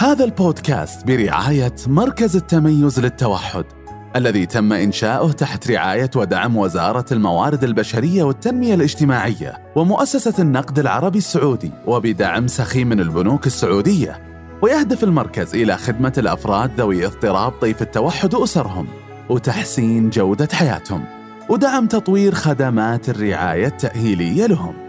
هذا البودكاست برعاية مركز التميز للتوحد الذي تم إنشاؤه تحت رعاية ودعم وزارة الموارد البشرية والتنمية الاجتماعية ومؤسسة النقد العربي السعودي وبدعم سخي من البنوك السعودية ويهدف المركز إلى خدمة الأفراد ذوي اضطراب طيف التوحد وأسرهم وتحسين جودة حياتهم ودعم تطوير خدمات الرعاية التأهيلية لهم.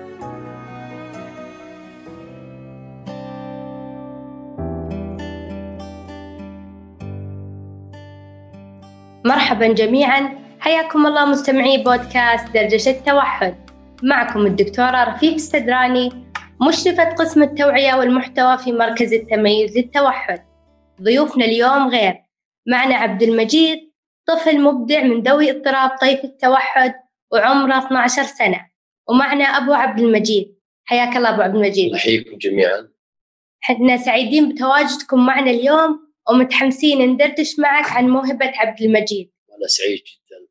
مرحبا جميعا. حياكم الله مستمعي بودكاست درجة التوحد. معكم الدكتورة رفيق السدراني مشرفة قسم التوعية والمحتوى في مركز التميز للتوحد. ضيوفنا اليوم غير. معنا عبد المجيد طفل مبدع من ذوي اضطراب طيف التوحد وعمره 12 سنة. ومعنا أبو عبد المجيد. حياك الله أبو عبد المجيد. نحييكم جميعا. إحنا سعيدين بتواجدكم معنا اليوم. ومتحمسين ندردش معك عن موهبة عبد المجيد. وأنا سعيد جدا.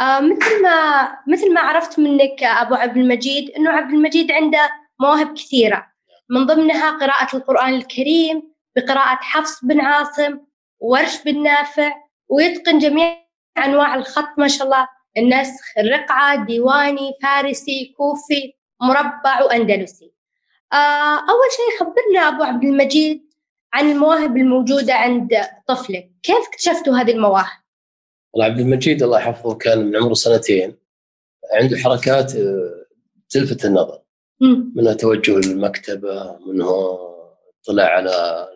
آه مثل ما مثل ما عرفت منك أبو عبد المجيد إنه عبد المجيد عنده مواهب كثيرة. من ضمنها قراءة القرآن الكريم بقراءة حفص بن عاصم ورش بن نافع ويتقن جميع أنواع الخط ما شاء الله. النسخ الرقعة ديواني فارسي كوفي مربع وأندلسي. آه أول شيء خبرنا أبو عبد المجيد عن المواهب الموجودة عند طفلك. كيف اكتشفتوا هذه المواهب؟ والله عبد المجيد الله يحفظه كان من عمره سنتين عنده حركات آه، تلفت النظر. منها توجه للمكتبة منه طلع على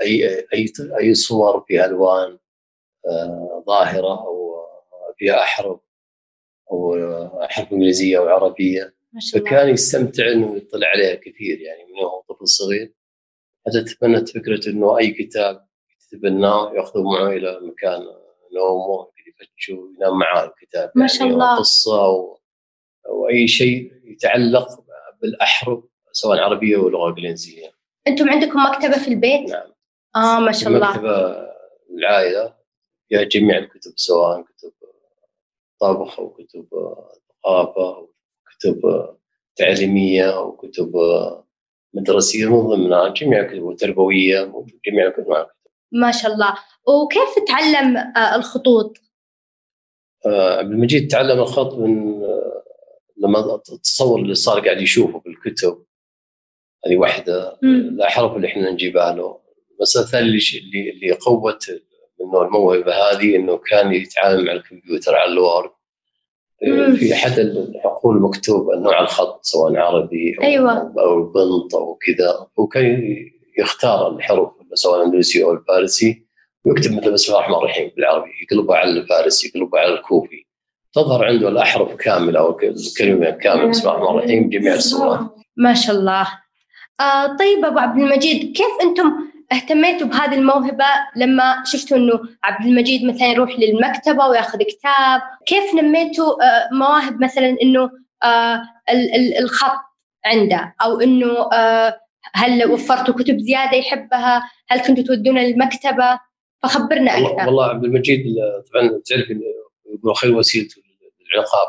أي أي أي صور فيها ألوان آه، ظاهرة أو فيها أحرف أو أحرف إنجليزية أو عربية. فكان يستمتع إنه يطلع عليها كثير يعني من هو طفل صغير. حتى تبنت فكرة إنه أي كتاب يتبناه ياخذه معه إلى مكان نومه يفتشه ينام معاه الكتاب ما شاء يعني الله. أو قصه أو أو اي شيء يتعلق بالأحرف سواء عربية أو لغة إنجليزية أنتم عندكم مكتبة في البيت؟ نعم آه ما شاء الله المكتبة العائلة فيها جميع الكتب سواء كتب طبخ أو كتب ثقافة أو كتب تعليمية أو كتب مدرسية من ضمنها جميع الكتب وتربويه جميع الكتب. ما شاء الله وكيف تعلم آه الخطوط؟ آه، عبد المجيد تعلم الخط من آه، لما تصور اللي صار قاعد يشوفه بالكتب هذه واحدة مم. الاحرف اللي إحنا نجيبها له المساله الثانية اللي اللي قوت منه الموهبة هذه إنه كان يتعامل مع الكمبيوتر على الوورد. في أحد الحقول مكتوب نوع الخط سواء عربي أو أيوة. أو بنط أو كذا. وكان يختار الحروف سواء الإنجليزي أو الفارسي. ويكتب مثل بسم الله الرحمن الرحيم بالعربي يقلبها على الفارسي يقلبها على الكوفي. تظهر عنده الأحرف كاملة أو الكلمة كاملة بسم الله الرحمن الرحيم جميع الصورات ما شاء الله. آه طيب أبو عبد المجيد كيف أنتم اهتميتوا بهذه الموهبة لما شفتوا أنه عبد المجيد مثلا يروح للمكتبة ويأخذ كتاب؟ كيف نميتوا آه مواهب مثلا أنه آه ال- ال- الخط عنده؟ أو أنه آه هل وفرتوا كتب زيادة يحبها؟ هل كنتوا تودونه للمكتبة فخبرنا أكثر. والله عبد المجيد طبعا تعرف يقولوا خير وسيلة العقاب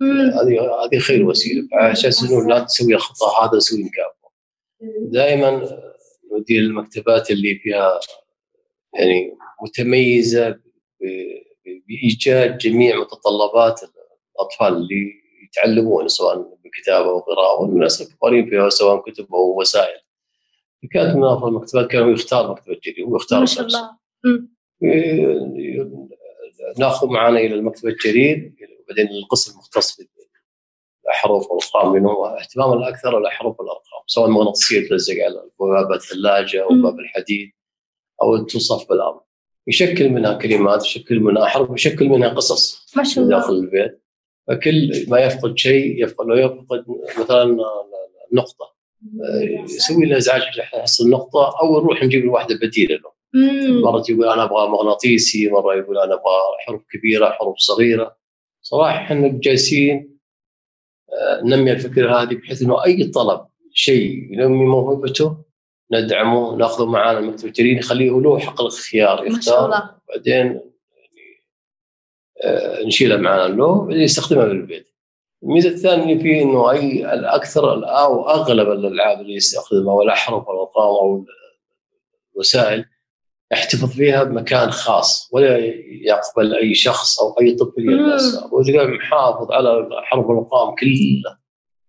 مم. هذه هذه خير وسيلة. على أساس إنه لا تسوي الخطأ هذا سوي مكافاه دائما نودي المكتبات اللي فيها يعني متميزة بإيجاد جميع متطلبات الأطفال اللي يتعلمون سواء بالكتابه وقراءه والناس الكبارين فيها سواء كتب أو وسائل. كانت من أفضل المكتبات كانوا يختار مكتبة جديد ويختار ما شاء. الله مم. ناخذ معنا إلى المكتبة الجديد وبعدين القسم المختص بالأحرف والارقام لأنه اهتمام الأكثر الأحرف والأرقام سواء مغناطيسيه تلزق على باب الثلاجة أو. باب الحديد أو توصف بالأرض. يشكل منها كلمات يشكل منها احرف يشكل منها قصص ما شاء الله. داخل البيت. فكل ما يفقد شيء يفقد لو يفقد مثلا نقطه يسوي له إزعاج يحصل النقطة أو نروح نجيب له واحدة بديلة له. مرة يقول أنا أبغى مغناطيسي مرة يقول أنا أبغى حروف كبيرة حروف صغيرة. صراحة إحنا جالسين آه، ننمي الفكرة هذه بحيث إنه أي طلب شيء. ينمي موهبته ندعمه ناخذه معنا المكتب الجديد نخليه له حق الاختيار ما شاء يختار الله. بعدين يعني آه، نشيله معنا له بعدين يستخدمها بالبيت الميزة الثانية اللي فيه إنه أي الأكثر أو اغلب الألعاب اللي يستخدمها والأحرف والأرقام أو الوسائل يحتفظ فيها بمكان خاص ولا يقبل أي شخص أو أي طفل يلمسها وتلقاه محافظ على حرف الارقام كلها.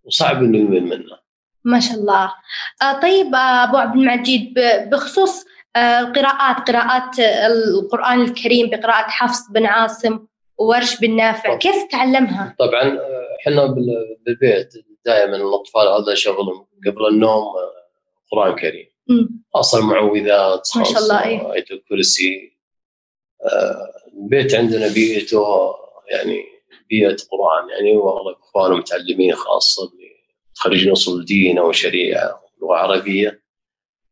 وصعب إنه يمل منه. ما شاء الله. آه طيب آه أبو عبد المجيد بخصوص آه القراءات قراءات القرآن الكريم بقراءة حفص بن عاصم وورش بن نافع، طبعا. كيف تعلمها؟ طبعا إحنا بالبيت دائما الأطفال هذا شغلهم قبل النوم قرآن كريم. خاصه المعوذات ما شاء الله إيه آية الكرسي البيت عندنا بيئته يعني بيئة قرآن يعني واغلب اخواننا متعلمين خاصة خريجين أصول دين أو شريعة لغة عربية.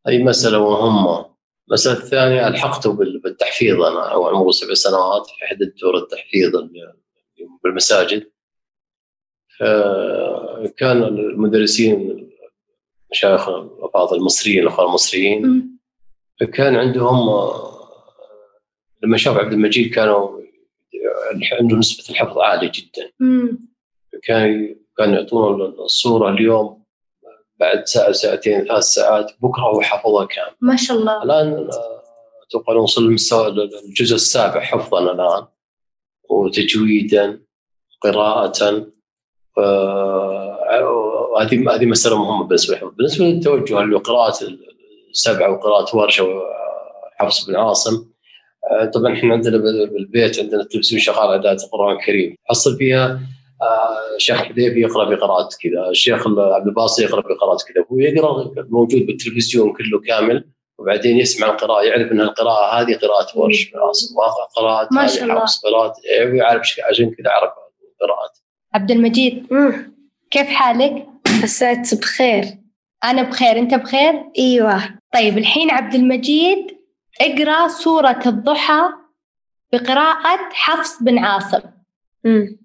هذه مسألة مهمه المساله الثانية الحقته بالتحفيظ أنا. أو عمره سبع سنوات في احدى دور التحفيظ بالمساجد. فكان المدرسين مشايخ بعض المصريين الأخوان المصريين. فكان عندهم لما شاف عبد المجيد كانوا عندهم نسبة الحفظ عالية جدا. كان كان يعطونا الصورة اليوم بعد ساعة ساعتين ثلاث ساعات بكرة هو حفظها كامل. ما شاء الله. الآن أتوقع نوصل للمستوى الجزء السابع حفظا الآن وتجويدا قراءة وهذه هذه مسألة مهمة بالنسبة لي. بالنسبة للتوجه لقراءه السبعه وقراءة ورشة وحفص بن عاصم آه، طبعا إحنا عندنا بالبيت عندنا التلفزيون شغال على القرآن الكريم. حصل فيها الشيخ آه، حذيفي يقرأ بقراءة كذا، الشيخ عبد الباسط يقرأ بقراءة كذا، هو يقرأ موجود بالتلفزيون كله كامل وبعدين يسمع القراءة يعرف إن القراءة هذه قراءة ورش قراءه ما شاء الله. قراءه ويعرف عشان كذا عرف القراءات عبد المجيد كيف حالك؟ عساك بخير. أنا بخير أنت بخير؟ أيوة. طيب الحين عبد المجيد اقرأ سورة الضحى بقراءة حفص بن عاصم. مم.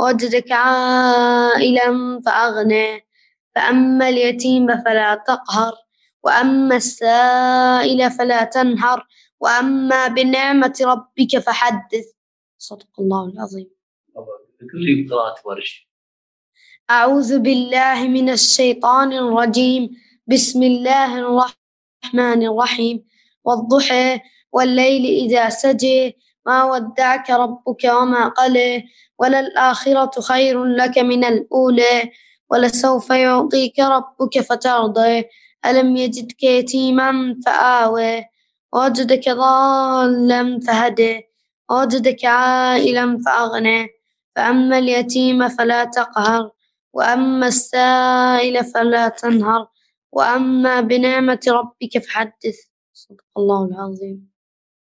وجدك عائلا فأغنى فأما اليتيم فلا تقهر وأما السائل فلا تنهر وأما بنعمة ربك فحدث. صدق الله العظيم. أعوذ بالله من الشيطان الرجيم. بسم الله الرحمن الرحيم. والضحى والليل إذا سجى ما ودعك ربك وما قلى. وللآخرة خير لك من الأولى ولسوف يعطيك ربك فترضى. ألم يجدك يتيما فآوى وجدك ضالا فهدى وجدك عائلا فأغنى. فأما اليتيم فلا تقهر وأما السائل فلا تنهر. وأما بنعمة ربك فحدث. صدق الله العظيم.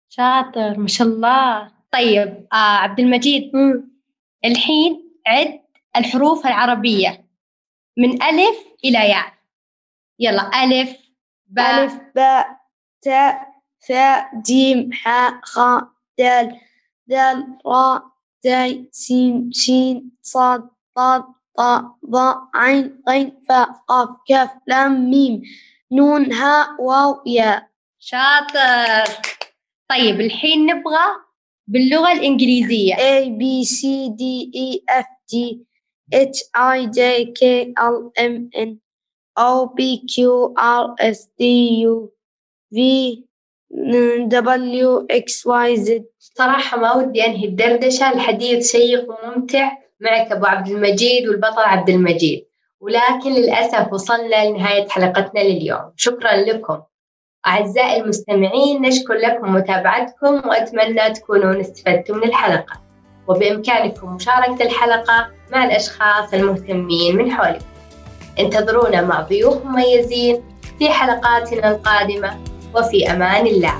شاطر ما شاء الله. طيب آه عبد المجيد. الحين عد الحروف العربية من ألف إلى ياء. يلا ألف باء. ألف باء تاء ثاء جيم حاء خاء دال ذال راء زاي سين شين صاد ضاد طاء ظاء عين غين فاء قاف كاف لام ميم نون هاء واو ياء. شاطر. طيب الحين نبغى باللغة الإنجليزية. A B C D E F G H I J K L M N O P Q R S T U V W X Y Z. صراحة ما ودي أنهي الدردشة. الحديث شيق وممتع. معك أبو عبد المجيد والبطل عبد المجيد. ولكن للأسف وصلنا لنهاية حلقتنا لليوم. شكرا لكم. أعزائي المستمعين نشكر لكم متابعتكم وأتمنى تكونوا استفدتم من الحلقة. وبإمكانكم مشاركة الحلقة مع الأشخاص المهتمين من حولكم. انتظرونا مع ضيوف مميزين في حلقاتنا القادمة وفي أمان الله.